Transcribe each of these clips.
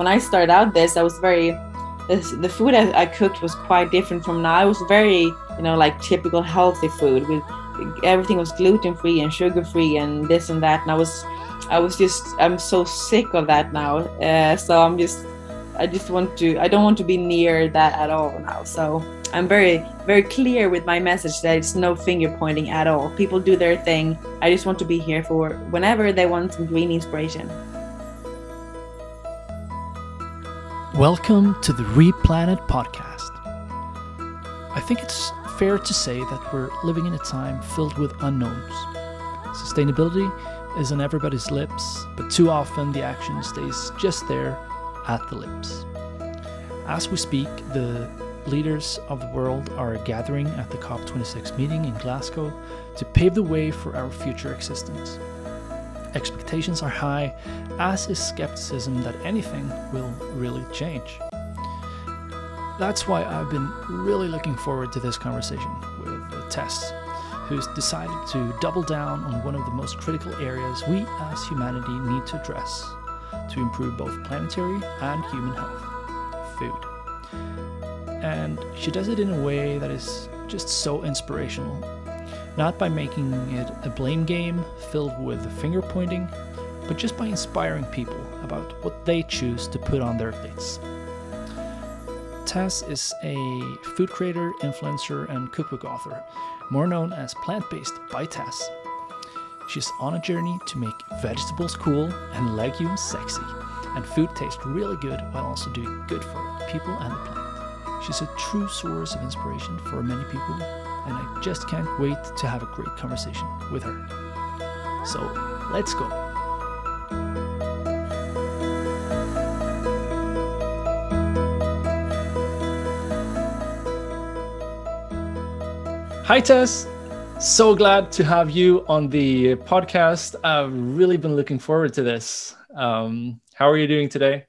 when I started out this, I was very the food I, I, cooked was quite different from now. It was very, you know, like typical healthy food with everything was gluten free and sugar free and this and that. And I was, I was just, I'm so sick of that now. Uh, so I'm just, I just want to, I don't want to be near that at all now. So I'm very, very clear with my message that it's no finger pointing at all. People do their thing. I just want to be here for whenever they want some green inspiration. Welcome to the Replanet podcast. I think it's fair to say that we're living in a time filled with unknowns. Sustainability is on everybody's lips, but too often the action stays just there at the lips. As we speak, the leaders of the world are gathering at the COP26 meeting in Glasgow to pave the way for our future existence. Expectations are high, as is skepticism that anything will really change. That's why I've been really looking forward to this conversation with uh, Tess, who's decided to double down on one of the most critical areas we as humanity need to address to improve both planetary and human health food. And she does it in a way that is just so inspirational not by making it a blame game filled with finger pointing, but just by inspiring people about what they choose to put on their plates. Tess is a food creator, influencer, and cookbook author, more known as Plant Based by Tess. She's on a journey to make vegetables cool and legumes sexy, and food taste really good while also doing good for people and the planet. She's a true source of inspiration for many people and I just can't wait to have a great conversation with her. So let's go. Hi, Tess. So glad to have you on the podcast. I've really been looking forward to this. Um, how are you doing today?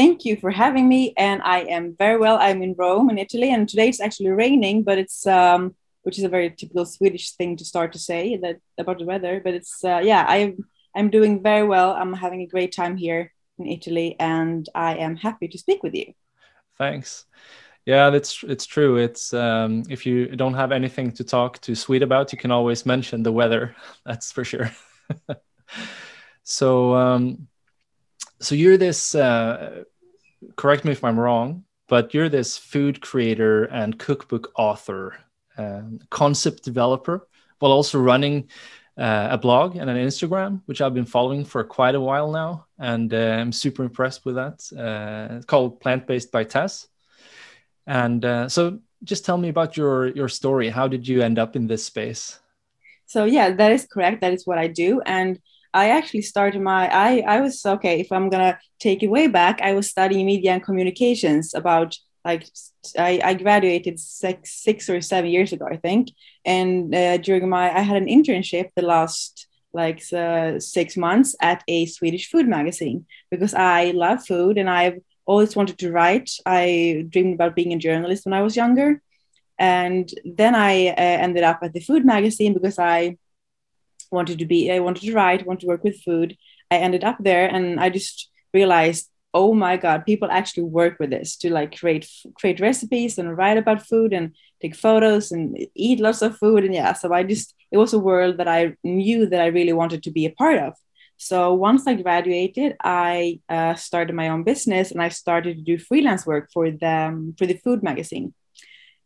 Thank you for having me. And I am very well. I'm in Rome in Italy, and today it's actually raining, but it's um, which is a very typical Swedish thing to start to say that about the weather. But it's uh, yeah, I I'm doing very well. I'm having a great time here in Italy, and I am happy to speak with you. Thanks. Yeah, that's it's true. It's um, if you don't have anything to talk to Swede about, you can always mention the weather. That's for sure. so um, so you're this uh, correct me if i'm wrong but you're this food creator and cookbook author um, concept developer while also running uh, a blog and an instagram which i've been following for quite a while now and uh, i'm super impressed with that uh, it's called plant-based by tess. And uh, so just tell me about your your story. How did you end up in this space? So yeah that is correct. That is what i do. And I actually started my I I was okay if I'm gonna take it way back. I was studying media and communications about like I, I graduated six six or seven years ago I think, and uh, during my I had an internship the last like uh, six months at a Swedish food magazine because I love food and I've always wanted to write. I dreamed about being a journalist when I was younger, and then I uh, ended up at the food magazine because I wanted to be, I wanted to write, wanted to work with food. I ended up there and I just realized, oh my God, people actually work with this to like create create recipes and write about food and take photos and eat lots of food. And yeah, so I just it was a world that I knew that I really wanted to be a part of. So once I graduated, I uh, started my own business and I started to do freelance work for the for the food magazine.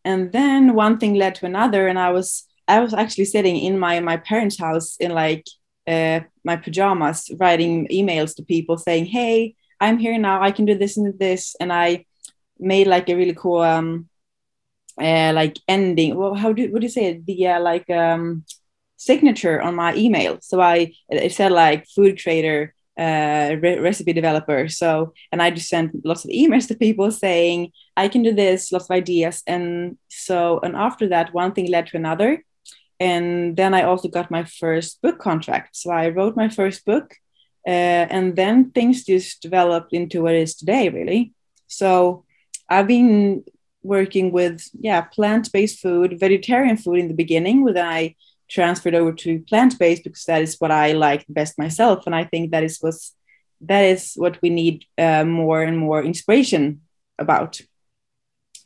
And then one thing led to another, and I was I was actually sitting in my my parents' house in like uh, my pajamas, writing emails to people saying, "Hey, I'm here now. I can do this and this," and I made like a really cool um uh, like ending. Well, how do what do you say? The uh, like um signature on my email. So I it said like food trader uh, re- recipe developer. So, and I just sent lots of emails to people saying, I can do this, lots of ideas. And so, and after that, one thing led to another and then I also got my first book contract. So I wrote my first book, uh, and then things just developed into what it is today, really. So I've been working with yeah plant-based food, vegetarian food in the beginning, when I transferred over to plant-based because that is what I like best myself, and I think that is what's that is what we need uh, more and more inspiration about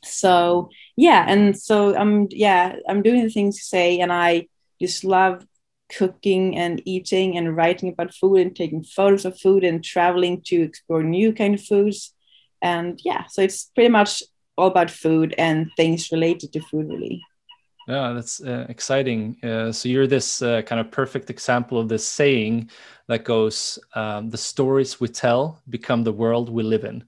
so yeah and so i'm yeah i'm doing the things you say and i just love cooking and eating and writing about food and taking photos of food and traveling to explore new kind of foods. And yeah so it's pretty much all about food and things related to food really. Yeah that's uh, exciting. Uh, so you're this uh, kind of perfect example of this saying that goes um, the stories we tell become the world we live in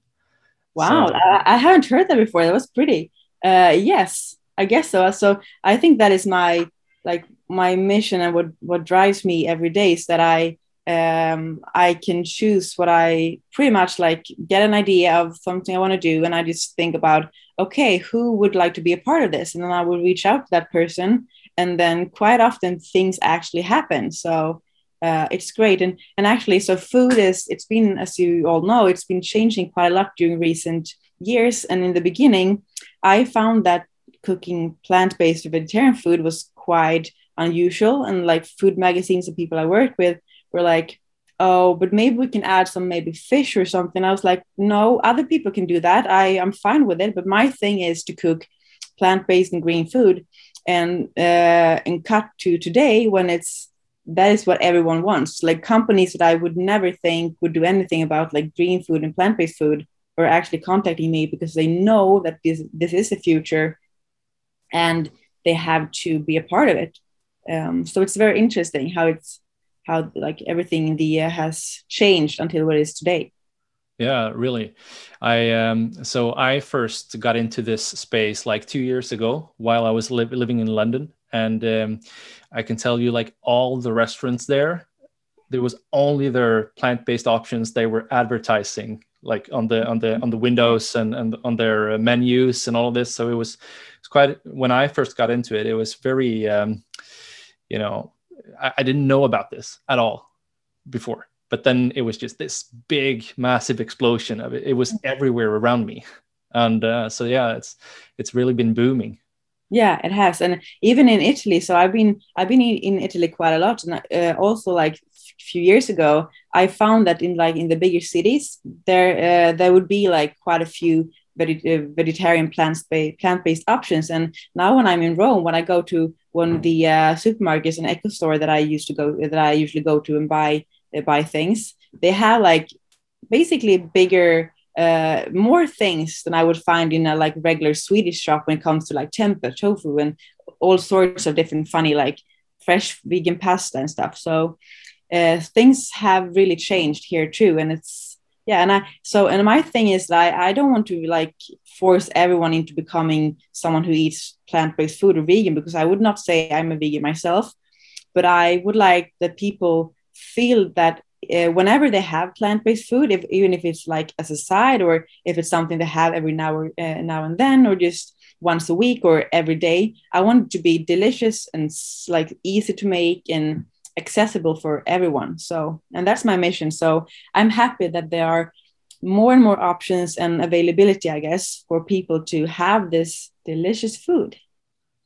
wow so, I, I, haven't heard that before. That was pretty uh, yes i guess so. So i think that is my like my mission and what what drives me every day is that I um, I can choose what I pretty much like get an idea of something I want to do, and I just think about okay, who would like to be a part of this, and then I will reach out to that person, and then quite often things actually happen. So uh, it's great, and and actually, so food is it's been as you all know, it's been changing quite a lot during recent years, and in the beginning, I found that cooking plant-based vegetarian food was quite unusual. And like food magazines and people i work with were like oh but maybe we can add some maybe fish or something. I was like no other people can do that. I i'm fine with it. But my thing is to cook plant-based and green food. And uh, and cut to today when it's that is what everyone wants. Like companies that i would never think would do anything about like green food and plant-based food are actually contacting me because they know that this this is the future and they have to be a part of it. Um, so it's very interesting how it's how like everything in the year has changed until what it is today. Yeah really. I um so i first got into this space like two years ago while i was li- living in london and um, i can tell you like all the restaurants there there was only their plant-based options. They were advertising like on the on the on the windows and, and on their menus and all of this. So it was it's quite when i first got into it it was very um, you know I, I didn't know about this at all before. But then it was just this big massive explosion of it. It was everywhere around me. And uh, so yeah it's it's really been booming yeah it has. And even in italy so i've been i've been in italy quite a lot. And uh, also like a few years ago i found that in like in the bigger cities there uh, there would be like quite a few uh, vegetarian plant-based plant-based options. And now when i'm in rome when i go to one of the uh, supermarkets and eco store that i used to go that i usually go to and buy uh, buy things they have like basically bigger uh, more things than i would find in a like regular swedish shop when it comes to like tempeh tofu and all sorts of different funny like fresh vegan pasta and stuff. So uh, things have really changed here too and it's yeah and i so and my thing is that I, I don't want to like force everyone into becoming someone who eats plant-based food or vegan because i would not say i'm a vegan myself but i would like that people feel that uh, whenever they have plant-based food if even if it's like as a side or if it's something they have every now or uh, now and then or just once a week or every day i want it to be delicious and like easy to make and accessible for everyone. So and that's my mission. So i'm happy that there are more and more options and availability i guess for people to have this delicious food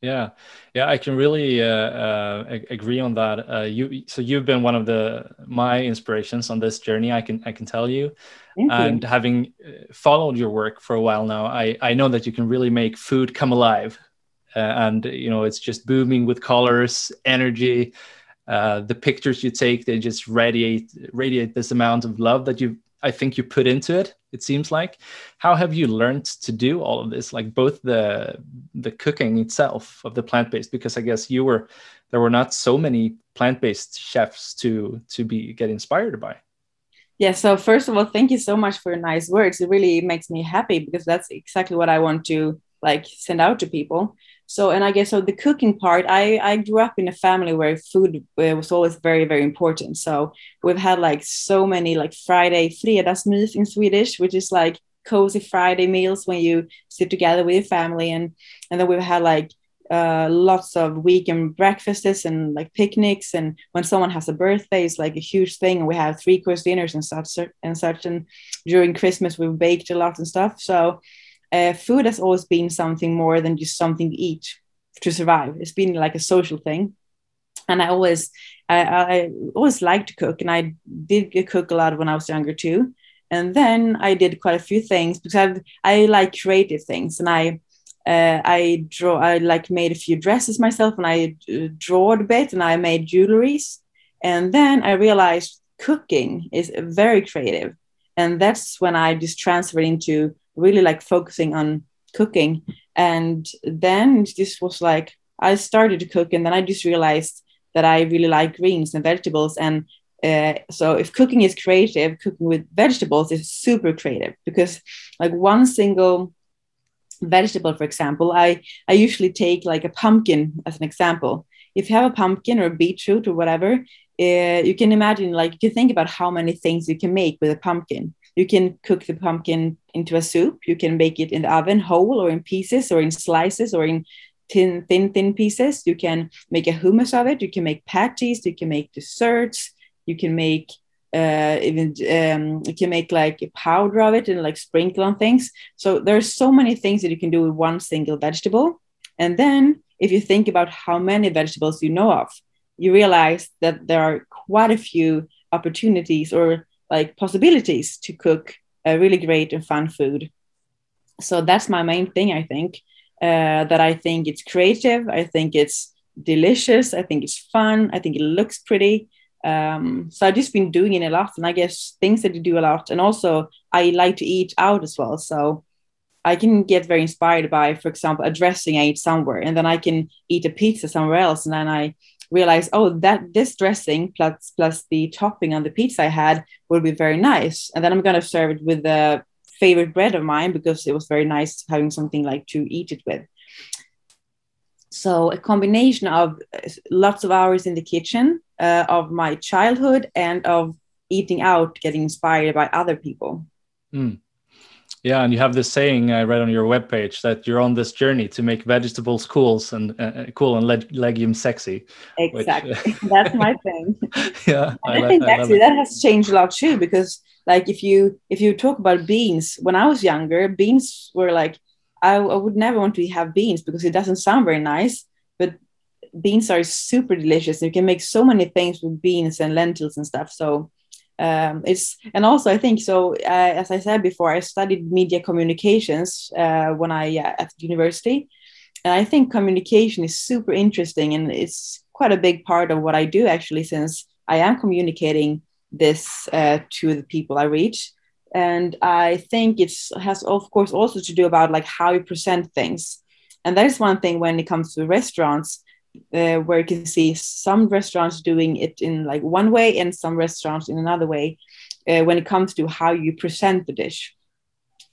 yeah. Yeah i can really uh, uh, agree on that. Uh, you so you've been one of the my inspirations on this journey i can i can tell you. Thank and you. having uh, followed your work for a while now i i know that you can really make food come alive. Uh, and you know it's just booming with colors energy uh, the pictures you take they just radiate radiate this amount of love that you i think you put into it it seems like. How have you learned to do all of this like both the the cooking itself of the plant-based? Because i guess you were there were not so many plant-based chefs to to be get inspired by. Yeah so first of all thank you so much for your nice words. It really makes me happy because that's exactly what i want to like send out to people so and i guess so the cooking part i i grew up in a family where food uh, was always very very important. So we've had like so many like friday fredagsmys in swedish which is like cozy friday meals when you sit together with your family. And and then we've had like uh, lots of weekend breakfasts and like picnics. And when someone has a birthday it's like a huge thing. We have three course dinners and such and such. And during christmas we've baked a lot and stuff. So uh, food has always been something more than just something to eat to survive. It's been like a social thing. and I always I, I always liked to cook, and I did cook a lot when I was younger too. And then I did quite a few things because I I like creative things, and I uh, I draw I like made a few dresses myself, and I uh, drawed a bit, and I made jewelries. And then I realized cooking is very creative, and that's when I just transferred into really like focusing on cooking. And then this was like I started to cook, and then I just realized that I really like greens and vegetables. And uh, so if cooking is creative, cooking with vegetables is super creative because like one single vegetable, for example, I, I usually take like a pumpkin as an example. If you have a pumpkin or a beetroot or whatever, uh, you can imagine like you can think about how many things you can make with a pumpkin. You can cook the pumpkin into a soup. You can bake it in the oven whole or in pieces or in slices or in thin, thin, thin pieces. You can make a hummus of it. You can make patties. You can make desserts. You can make uh, even um, you can make like a powder of it and like sprinkle on things. So there's so many things that you can do with one single vegetable. And then if you think about how many vegetables you know of, you realize that there are quite a few opportunities or like possibilities to cook a really great and fun food. So that's my main thing, I think uh, that I think it's creative. I think it's delicious. I think it's fun. I think it looks pretty. Um, so I've just been doing it a lot, and I guess things that you do a lot. And also, I like to eat out as well. So I can get very inspired by, for example, a dressing I eat somewhere, and then I can eat a pizza somewhere else, and then I realize, oh, that this dressing plus plus the topping on the pizza I had will be very nice, and then I'm gonna serve it with the favorite bread of mine because it was very nice having something like to eat it with. So a combination of uh, lots of hours in the kitchen, uh, of my childhood, and of eating out, getting inspired by other people. Mm. Yeah, and you have this saying I read on your webpage that you're on this journey to make vegetables cool and uh, uh cool and leg- legumes sexy. Exactly, which, that's my thing. yeah, I, I, think I actually that has changed a lot too because like if you if you talk about beans when i was younger beans were like I, I would never want to have beans because it doesn't sound very nice but beans are super delicious you can make so many things with beans and lentils and stuff so um, it's and also i think so uh, as i said before i studied media communications uh, when i uh, at university and i think communication is super interesting and it's quite a big part of what i do actually since i am communicating this uh, to the people I reach. And I think it has, of course, also to do about like how you present things. And that is one thing when it comes to restaurants, uh, where you can see some restaurants doing it in like one way and some restaurants in another way uh, when it comes to how you present the dish.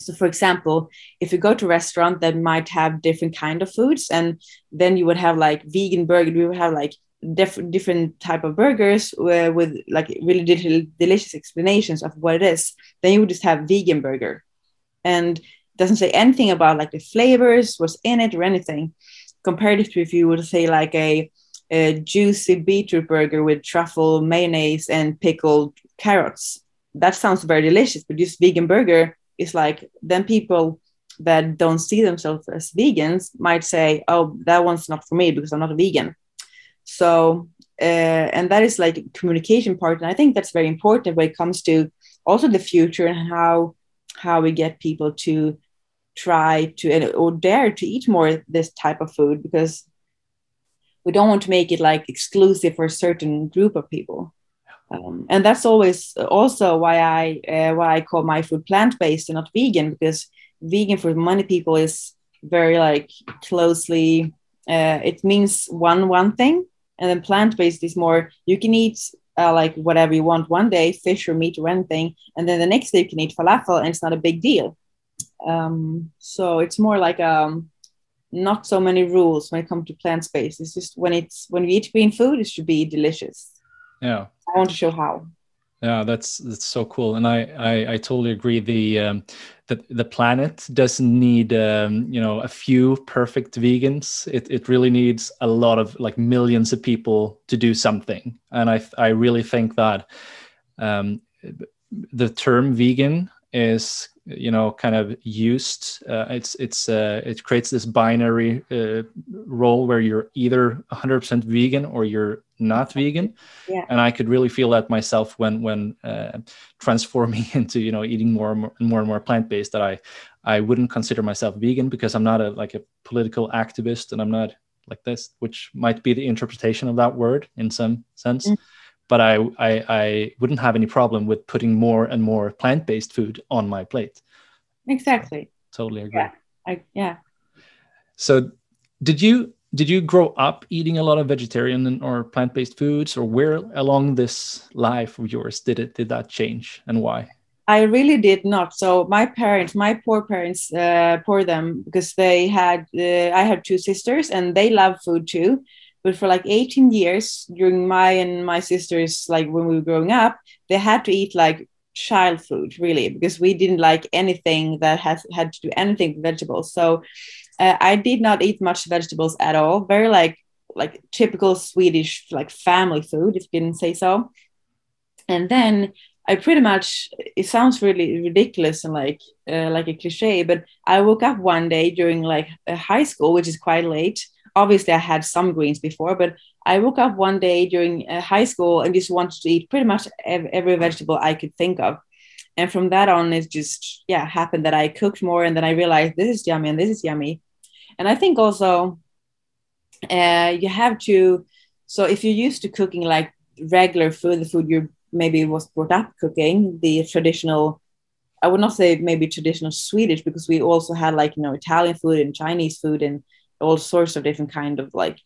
So, for example, if you go to a restaurant that might have different kind of foods, and then you would have like vegan burger, we would have like different different type of burgers uh, with like really del- delicious explanations of what it is then you would just have vegan burger and doesn't say anything about like the flavors what's in it or anything compared to if you would say like a, a juicy beetroot burger with truffle mayonnaise and pickled carrots. That sounds very delicious but just vegan burger is like then people that don't see themselves as vegans might say oh that one's not for me because i'm not a vegan. So uh, and that is like communication part and i think that's very important when it comes to also the future and how how we get people to try to or dare to eat more this type of food because we don't want to make it like exclusive for a certain group of people. Um, and that's always also why i uh, why i call my food plant-based and not vegan because vegan for many people is very like closely uh, it means one one thing and then plant-based is more you can eat uh, like whatever you want one day fish or meat or anything and then the next day you can eat falafel and it's not a big deal um, so it's more like um, not so many rules when it comes to plant-based it's just when it's when we eat green food it should be delicious. Yeah. I want to show how. Yeah that's that's so cool. And i i, I totally agree. The um, the, the planet doesn't need um, you know a few perfect vegans. It, it really needs a lot of like millions of people to do something. And i i really think that um, the term vegan is you know kind of used uh, it's it's uh, it creates this binary uh, role where you're either 100% vegan or you're not vegan yeah. and i could really feel that myself when when uh, transforming into you know eating more and more and more, and more plant-based that i i wouldn't consider myself vegan because i'm not a like a political activist and i'm not like this which might be the interpretation of that word in some sense mm. But I, I i wouldn't have any problem with putting more and more plant-based food on my plate. Exactly. Totally agree. Yeah I, yeah. So did you did you grow up eating a lot of vegetarian or plant-based foods or where along this life of yours did it did that change and why? I really did not. So my parents my poor parents uh, poor them because they had uh, i have two sisters and they love food too but for like 18 years during my and my sisters like when we were growing up they had to eat like child food really because we didn't like anything that has had to do anything with vegetables so uh, I did not eat much vegetables at all. Very like like typical Swedish like family food, if you didn't say so. And then I pretty much it sounds really ridiculous and like uh, like a cliche, but I woke up one day during like high school, which is quite late. Obviously, I had some greens before, but I woke up one day during uh, high school and just wanted to eat pretty much every vegetable I could think of. And from that on it just yeah happened that i cooked more and then i realized this is yummy and this is yummy. And i think also uh, you have to so if you're used to cooking like regular food the food you maybe was brought up cooking the traditional i would not say maybe traditional swedish because we also had like you know italian food and chinese food and all sorts of different kind of like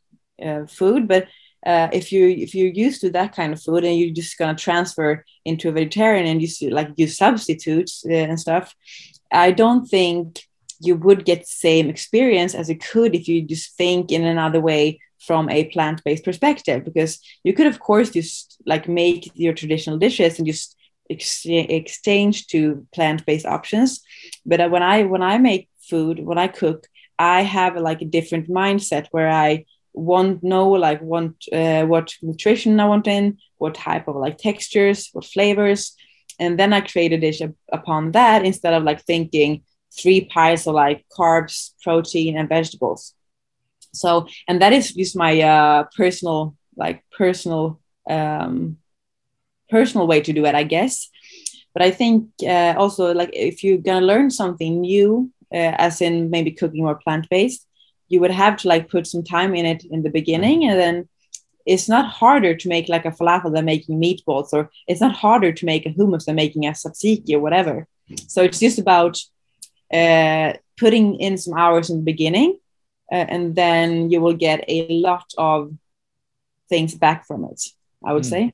uh, food but uh, if you if you're used to that kind of food and you're just gonna transfer into a vegetarian and you like use substitutes uh, and stuff, I don't think you would get the same experience as you could if you just think in another way from a plant-based perspective because you could of course just like make your traditional dishes and just ex- exchange to plant-based options. But uh, when i when i make food when i cook i have like a different mindset where i want know like want uh, what nutrition I want in, what type of like textures, what flavors, and then I create a dish upon that instead of like thinking three pies of like carbs, protein, and vegetables. So, and that is just my uh, personal like personal um, personal way to do it, I guess. But I think uh, also like if you're gonna learn something new, uh, as in maybe cooking more plant based, you would have to like put some time in it in the beginning and then it's not harder to make like a falafel than making meatballs or it's not harder to make a hummus than making a tzatziki or whatever. So it's just about uh, putting in some hours in the beginning uh, and then you will get a lot of things back from it i would mm. say.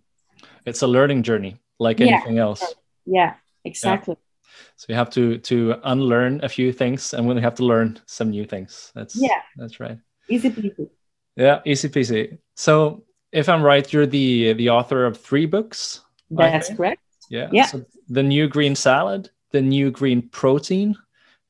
It's a learning journey like anything else. Yeah exactly. yeah so you have to to unlearn a few things and we have to learn some new things that's yeah. that's right. Easy peasy. Yeah easy peasy. So if i'm right you're the the author of three books that's correct. Yeah. Yeah. So the new green salad the new green protein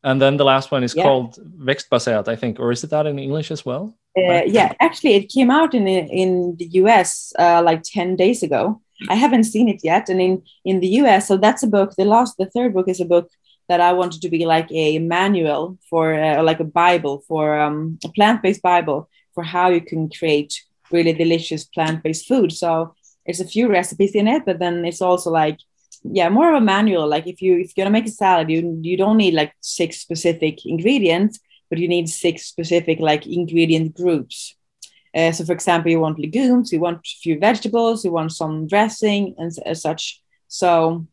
and then the last one is yeah. called Växtbaserat, I think, or is it that in English as well? Uh, yeah, actually, it came out in in the US uh, like ten days ago, I haven't seen it yet. And in in the US, so that's a book. The last, the third book is a book that I wanted to be like a manual for, uh, like a Bible for um, a plant based Bible for how you can create really delicious plant based food. So there's a few recipes in it, but then it's also like yeah more of a manual like if you if you're gonna make a salad you you don't need like six specific ingredients but you need six specific like ingredient groups uh, so, for example, you want legumes, you want a few vegetables, you want some dressing, and as such. So,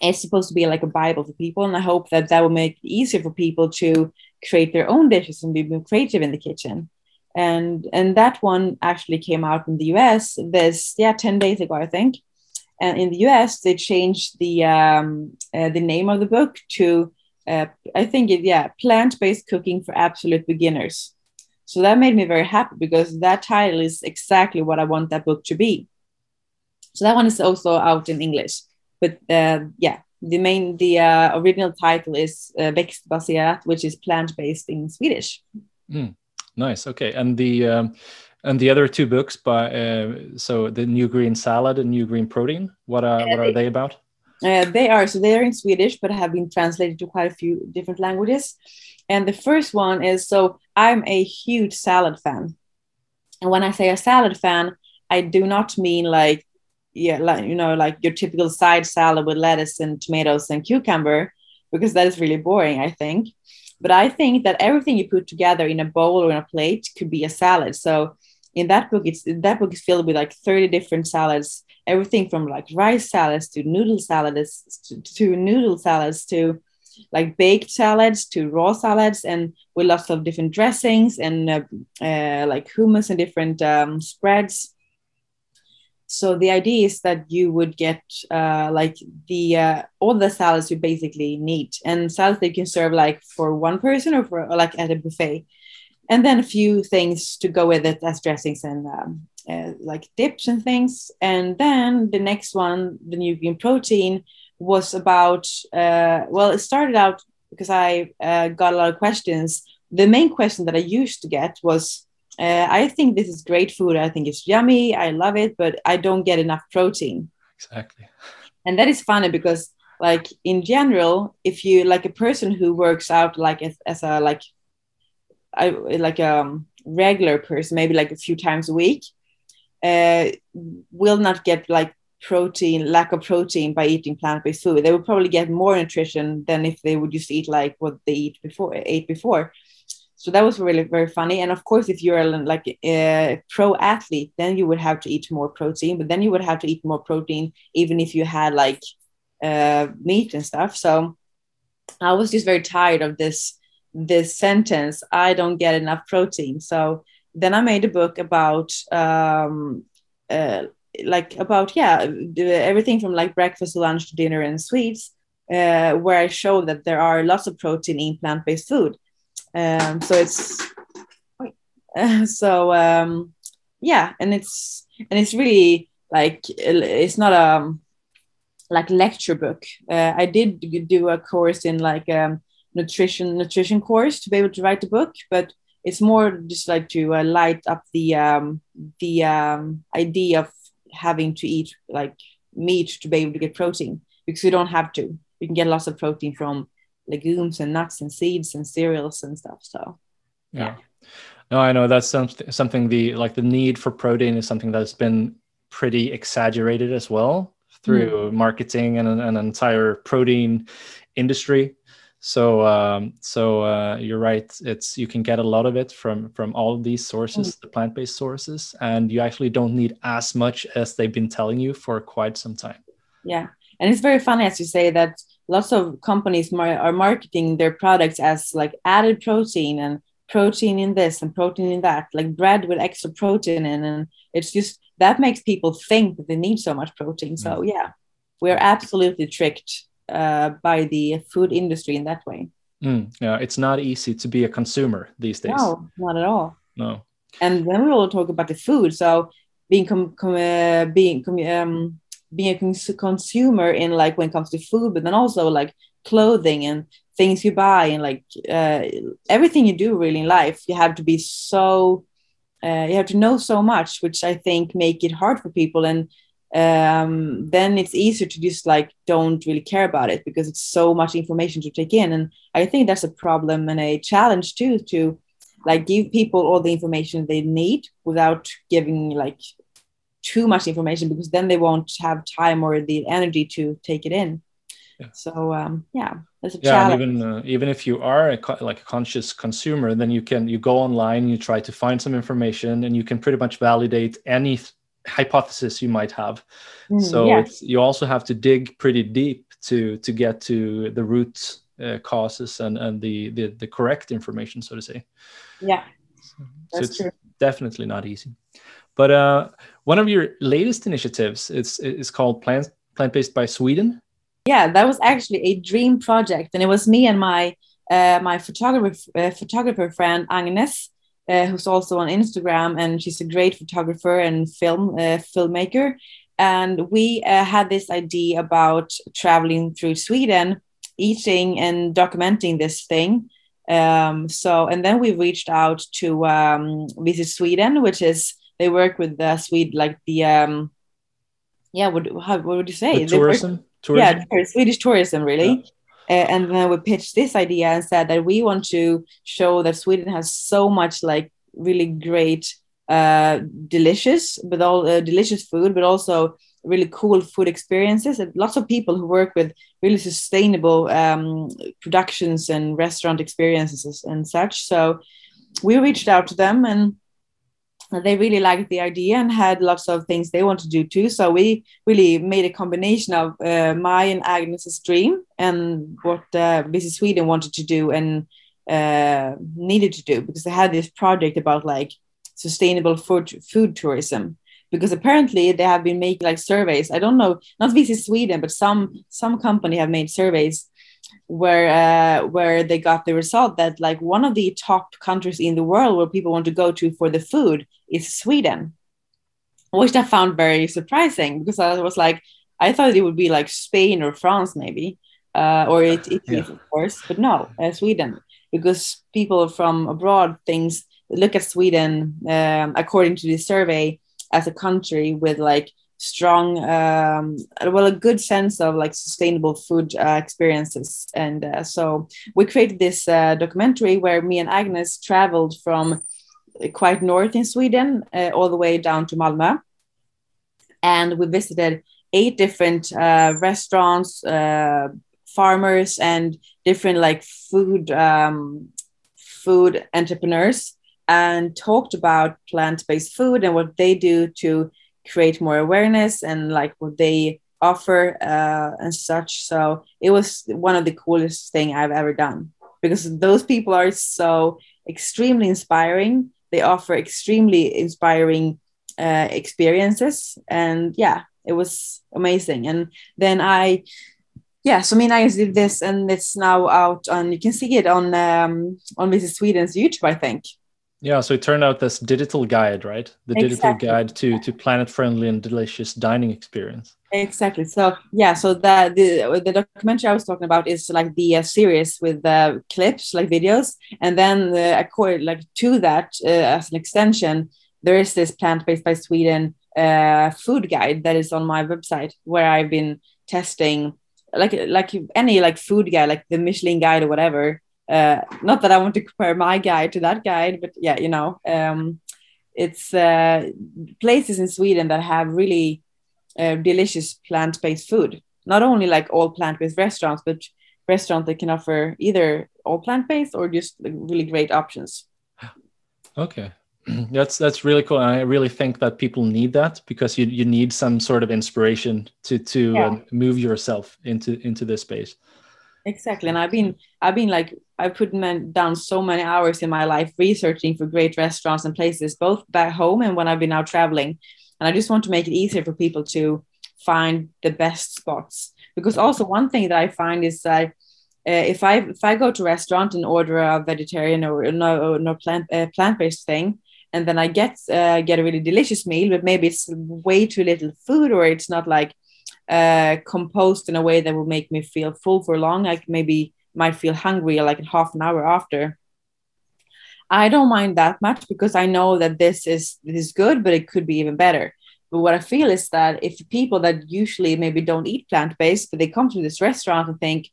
it's supposed to be like a Bible for people, and I hope that that will make it easier for people to create their own dishes and be more creative in the kitchen. And and that one actually came out in the U.S. this yeah ten days ago, I think. And in the U.S., they changed the um, uh, the name of the book to uh, I think it yeah plant based cooking for absolute beginners. So that made me very happy because that title is exactly what I want that book to be. So that one is also out in English. But uh, yeah, the main, the uh, original title is uh, Växtbaserat, which is plant based in Swedish. Mm, nice. Okay. And the, um, and the other two books by uh, so the new green salad and new green protein what are what are they about uh, they are so they are in swedish but have been translated to quite a few different languages and the first one is so I'm a huge salad fan. And when I say a salad fan, I do not mean like yeah, like you know, like your typical side salad with lettuce and tomatoes and cucumber, because that is really boring, I think. But I think that everything you put together in a bowl or in a plate could be a salad. So in that book, it's that book is filled with like 30 different salads, everything from like rice salads to noodle salads to, to noodle salads to like baked salads to raw salads and with lots of different dressings and uh, uh, like hummus and different um, spreads. So the idea is that you would get uh, like the uh, all the salads you basically need and salads that you can serve like for one person or for or like at a buffet. And then a few things to go with it as dressings and um, uh, like dips and things. And then the next one the new green protein was about uh, well it started out because i uh, got a lot of questions the main question that i used to get was uh, I think this is great food. I think it's yummy. I love it, but I don't get enough protein. Exactly. And that is funny because, like in general, if you like a person who works out like as, as a like, I like a um, regular person, maybe like a few times a week, uh, will not get like protein lack of protein by eating plant-based food. They would probably get more nutrition than if they would just eat like what they eat before ate before. So that was really very funny. And of course if you're like a pro athlete then you would have to eat more protein but then you would have to eat more protein even if you had like uh, meat and stuff. So i was just very tired of this this sentence i don't get enough protein. So then i made a book about um, uh, like about yeah everything from like breakfast to lunch to dinner and sweets uh, where i show that there are lots of protein in plant-based food um, so it's so um, yeah, and it's and it's really like it's not a like lecture book. Uh, I did do a course in like um, nutrition nutrition course to be able to write the book, but it's more just like to uh, light up the um, the um, idea of having to eat like meat to be able to get protein because you don't have to. You can get lots of protein from legumes and nuts and seeds and cereals and stuff. So yeah. No, I know that's something something the like the need for protein is something that's been pretty exaggerated as well through mm. marketing and an, an, entire protein industry. So um, so uh, you're right. It's you can get a lot of it from from all of these sources, mm. the plant based sources, and you actually don't need as much as they've been telling you for quite some time. Yeah, and it's very funny as you say that lots of companies mar- are marketing their products as like added protein and protein in this and protein in that like bread with extra protein in and it's just that makes people think that they need so much protein so mm. yeah we're absolutely tricked uh, by the food industry in that way. Mm, yeah it's not easy to be a consumer these days. No not at all. No. And then we will talk about the food. So being com- com- uh, being com- um, being a cons- consumer in like when it comes to food, but then also like clothing and things you buy and like uh, everything you do really in life, you have to be so uh, you have to know so much, which I think make it hard for people. And um, then it's easier to just like don't really care about it because it's so much information to take in. And I think that's a problem and a challenge too to like give people all the information they need without giving like too much information because then they won't have time or the energy to take it in. Yeah. So um, yeah, that's a yeah, challenge. even uh, even if you are a like a conscious consumer, then you can you go online, you try to find some information, and you can pretty much validate any hypothesis you might have. Mm, so yeah. you also have to dig pretty deep to to get to the root uh, causes and and the, the the correct information, so to say. Yeah, so, so it's true. definitely not easy. But uh, one of your latest initiatives is is called Plant Plant Based by Sweden. Yeah, that was actually a dream project, and it was me and my uh, my photographer uh, photographer friend Agnes, uh, who's also on Instagram, and she's a great photographer and film uh, filmmaker. And we uh, had this idea about traveling through Sweden, eating and documenting this thing. Um, so, and then we reached out to um, Visit Sweden, which is they work with the Swede, like the um, yeah, what how, what would you say? tourism, work, tourism, yeah, Swedish tourism, really. Yeah. Uh, and then we pitched this idea and said that we want to show that Sweden has so much like really great uh, delicious, but all uh, delicious food, but also really cool food experiences. And lots of people who work with really sustainable um, productions and restaurant experiences and such. So we reached out to them and they really liked the idea and had lots of things they want to do too. So we really made a combination of uh, my and Agnes's dream and what uh, Visit Sweden wanted to do and uh, needed to do because they had this project about like sustainable food food tourism because apparently they have been making like surveys i don't know not visit sweden but some some company have made surveys where uh, where they got the result that like one of the top countries in the world where people want to go to for the food is sweden which i found very surprising because i was like i thought it would be like spain or france maybe uh, or italy yeah. of course but no uh, sweden because people from abroad things look at sweden um, according to the survey as a country with like strong um, well a good sense of like sustainable food uh, experiences and uh, so we created this uh, documentary where me and agnes traveled from quite north in sweden uh, all the way down to malmö. And we visited eight different uh, restaurants uh, farmers and different like food um, food entrepreneurs and talked about plant-based food and what they do to create more awareness and like what they offer uh, and such. So it was one of the coolest thing i've ever done because those people are so extremely inspiring they offer extremely inspiring uh, experiences. And yeah it was amazing. And then i yeah so me and i did this and it's now out on you can see it on um on visit sweden's youtube i think yeah, so it turned out this digital guide, right? The exactly. digital guide to to planet friendly and delicious dining experience. Exactly. So yeah, so the the, the documentary I was talking about is like the uh, series with the clips, like videos, and then uh, according like to that uh, as an extension, there is this plant based by Sweden uh, food guide that is on my website where I've been testing like like any like food guide, like the Michelin guide or whatever uh, not that I want to compare my guide to that guide, but yeah, you know, um, it's uh, places in Sweden that have really uh, delicious plant-based food. Not only like all plant-based restaurants, but restaurants that can offer either all plant-based or just like, really great options. Okay, that's that's really cool. I really think that people need that because you you need some sort of inspiration to to yeah. uh, move yourself into into this space exactly and i've been i've been like i've put down so many hours in my life researching for great restaurants and places both back home and when i've been out traveling and i just want to make it easier for people to find the best spots because also one thing that i find is that uh, if i if i go to a restaurant and order a vegetarian or no no plant uh, plant-based thing and then i get uh, get a really delicious meal but maybe it's way too little food or it's not like uh, composed in a way that will make me feel full for long. Like maybe might feel hungry like half an hour after. I don't mind that much because I know that this is this is good, but it could be even better. But what I feel is that if people that usually maybe don't eat plant based, but they come to this restaurant and think,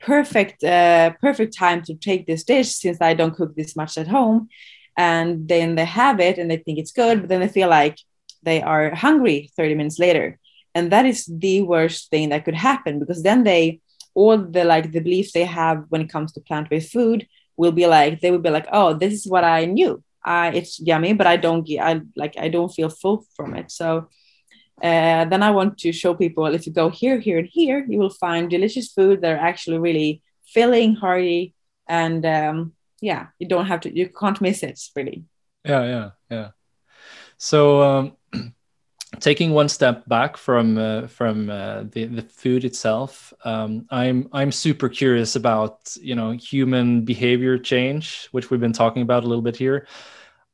perfect, uh, perfect time to take this dish since I don't cook this much at home, and then they have it and they think it's good, but then they feel like they are hungry 30 minutes later and that is the worst thing that could happen because then they all the like the beliefs they have when it comes to plant-based food will be like they will be like oh this is what i knew. Uh, it's yummy but i don't get i like i don't feel full from it. So uh, then i want to show people if you go here here and here you will find delicious food that are actually really filling hearty and um, yeah you don't have to you can't miss it really. Yeah yeah yeah. So um taking one step back from uh, from uh, the the food itself, um, I'm I'm super curious about you know human behavior change, which we've been talking about a little bit here,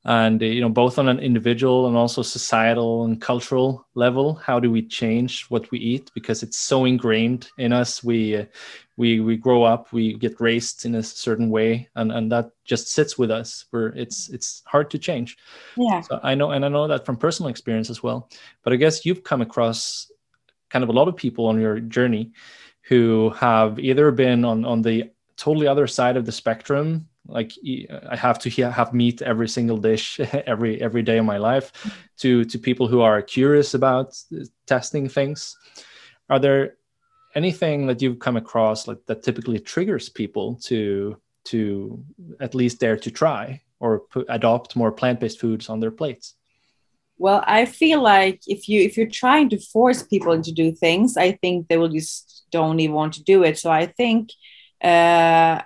and uh, you know both on an individual and also societal and cultural level. How do we change what we eat because it's so ingrained in us? We uh, we we grow up we get raised in a certain way and and that just sits with us where it's it's hard to change yeah so i know and i know that from personal experience as well but i guess you've come across kind of a lot of people on your journey who have either been on on the totally other side of the spectrum like i have to have meat every single dish every every day of my life to to people who are curious about testing things. Are there anything that you've come across like that typically triggers people to to at least dare to try or put, adopt more plant-based foods on their plates? Well i feel like if you if you're trying to force people to do things i think they will just don't even want to do it. So i think uh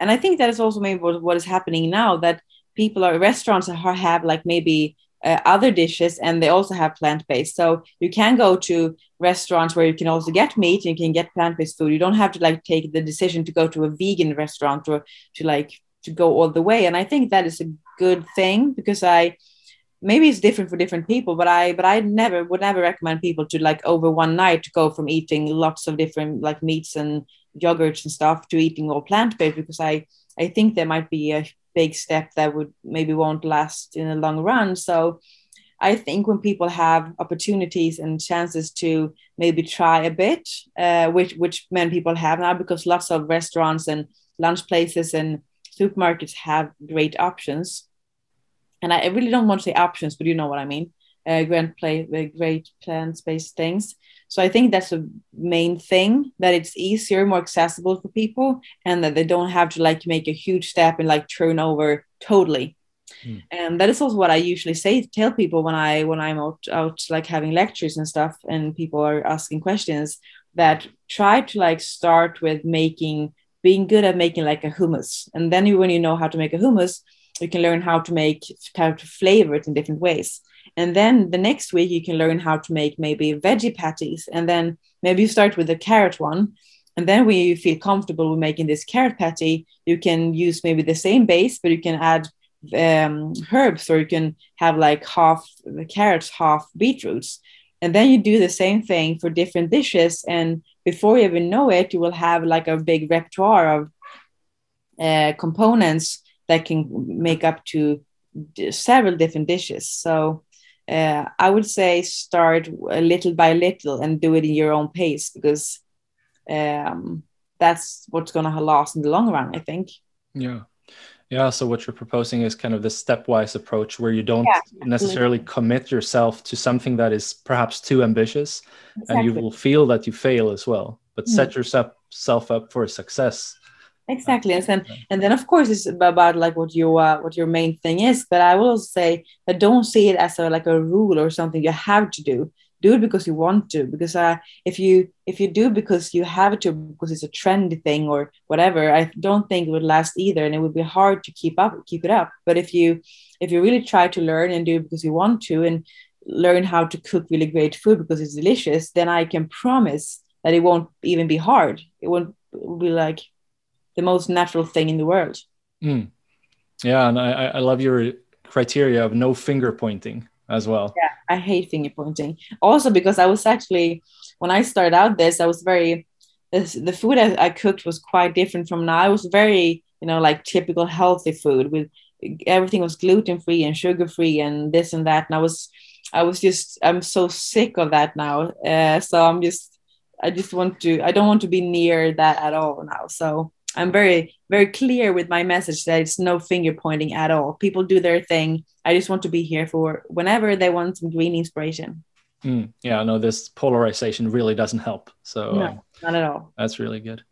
and i think that is also maybe what, what is happening now that people are restaurants have like maybe uh, other dishes and they also have plant-based. So you can go to restaurants where you can also get meat and you can get plant-based food. You don't have to like take the decision to go to a vegan restaurant or to like to go all the way. And i think that is a good thing because i maybe it's different for different people but i but i never would never recommend people to like over one night to go from eating lots of different like meats and yogurts and stuff to eating all plant-based because i i think there might be a big step that would maybe won't last in the long run. So I think when people have opportunities and chances to maybe try a bit, uh, which which many people have now, because lots of restaurants and lunch places and supermarkets have great options. And I really don't want to say options, but you know what I mean. Uh, great play, uh, great plant-based things. So I think that's the main thing that it's easier, more accessible for people, and that they don't have to like make a huge step and like turn over totally. Mm. And that is also what I usually say tell people when I when I'm out out like having lectures and stuff, and people are asking questions. That try to like start with making being good at making like a hummus, and then you when you know how to make a hummus, you can learn how to make how to flavor it in different ways. And then the next week you can learn how to make maybe veggie patties. And then maybe you start with the carrot one. And then when you feel comfortable with making this carrot patty you can use maybe the same base but you can add um, herbs or you can have like half the carrots half beetroots. And then you do the same thing for different dishes. And before you even know it you will have like a big repertoire of uh, components that can make up to several different dishes so uh, I would say start a little by little and do it in your own pace because um, that's what's going to last in the long run, I think. Yeah. Yeah. So what you're proposing is kind of the stepwise approach where you don't yeah, necessarily commit yourself to something that is perhaps too ambitious exactly. and you will feel that you fail as well, but mm. set yourself up for success exactly and then and then of course it's about like what your uh, what your main thing is but i will say that don't see it as a like a rule or something you have to do. Do it because you want to because uh, if you if you do because you have to because it's a trendy thing or whatever i don't think it would last either and it would be hard to keep up keep it up. But if you if you really try to learn and do it because you want to and learn how to cook really great food because it's delicious then i can promise that it won't even be hard. It won't be like the most natural thing in the world. Mm. Yeah, and I, I love your criteria of no finger pointing as well. Yeah, I hate finger pointing. Also because I was actually when I started out this, I was very the food I, I cooked was quite different from now. I was very you know like typical healthy food with everything was gluten free and sugar free and this and that. And I was I was just I'm so sick of that now. Uh, so I'm just I just want to I don't want to be near that at all now. So I'm very, very clear with my message that it's no finger pointing at all. People do their thing. I just want to be here for whenever they want some green inspiration. Mm, yeah, no, this polarization really doesn't help. So no, um, not at all. That's really good.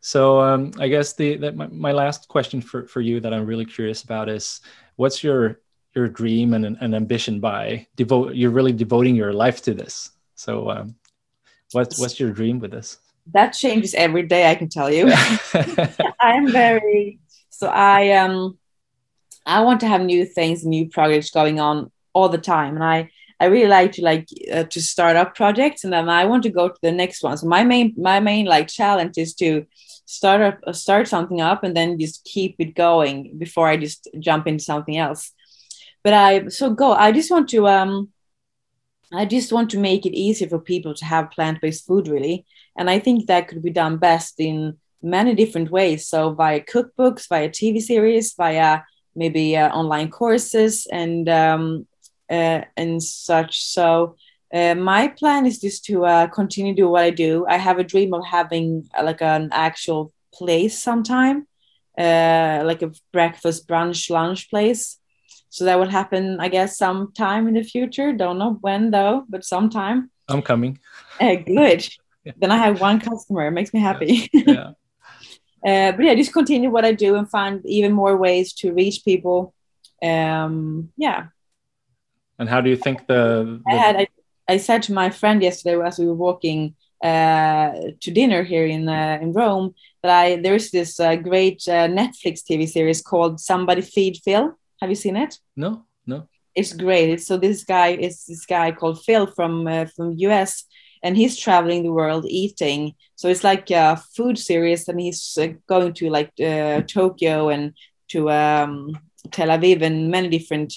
So um, I guess the, the my, my, last question for, for you that I'm really curious about is what's your your dream and an ambition by devote you're really devoting your life to this. So um, what's what's your dream with this? That changes every day i can tell you. I'm very so i um i want to have new things new projects going on all the time. And i i really like to like uh, to start up projects and then i want to go to the next one. So my main my main like challenge is to start up uh, start something up and then just keep it going before i just jump into something else. But i so go i just want to um I just want to make it easier for people to have plant based food, really. And I think that could be done best in many different ways. So, via cookbooks, via TV series, via maybe uh, online courses, and um, uh, and such. So, uh, my plan is just to uh, continue to do what I do. I have a dream of having uh, like an actual place sometime. uh, like a breakfast, brunch, lunch place. So that will happen, I guess, sometime in the future. Don't know when though, but sometime. I'm coming. Uh, good. yeah. Then I have one customer. It makes me happy. Yeah. uh, but yeah, just continue what I do and find even more ways to reach people. Um, yeah. And how do you think the, the... I had I, I said to my friend yesterday as we were walking uh, to dinner here in uh, in Rome that I there's this uh, great uh, Netflix TV series called Somebody Feed Phil. Have you seen it? No, no. It's great. It's, so this guy is this guy called Phil from uh, from US, and he's traveling the world eating. So it's like a food series, and he's uh, going to like Tokyo and to um, Tel Aviv and many different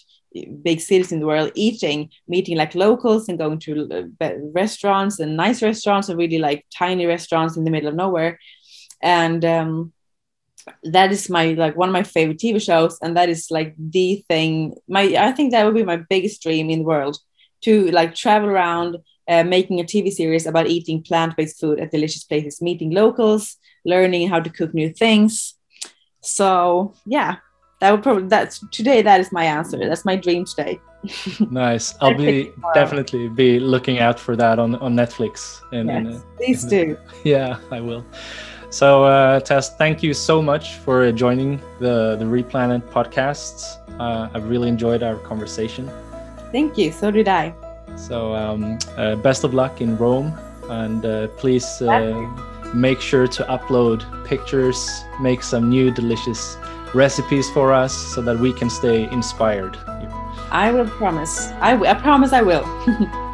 big cities in the world eating meeting like locals and going to uh, restaurants and nice restaurants and really like tiny restaurants in the middle of nowhere and um, that is my like one of my favorite tv shows and that is like the thing my i think that would be my biggest dream in the world to like travel around uh, making a tv series about eating plant-based food at delicious places meeting locals learning how to cook new things. So yeah that would probably that's today that is my answer. That's my dream today. Nice. I'll be definitely be looking out for that on on netflix and, yes, and please do. Yeah i will so uh, tess thank you so much for joining the the replanet podcast. uh, i've really enjoyed our conversation thank you so did i so um, uh, best of luck in rome and uh, please uh, make sure to upload pictures make some new delicious recipes for us so that we can stay inspired. I will promise. I, I promise I will.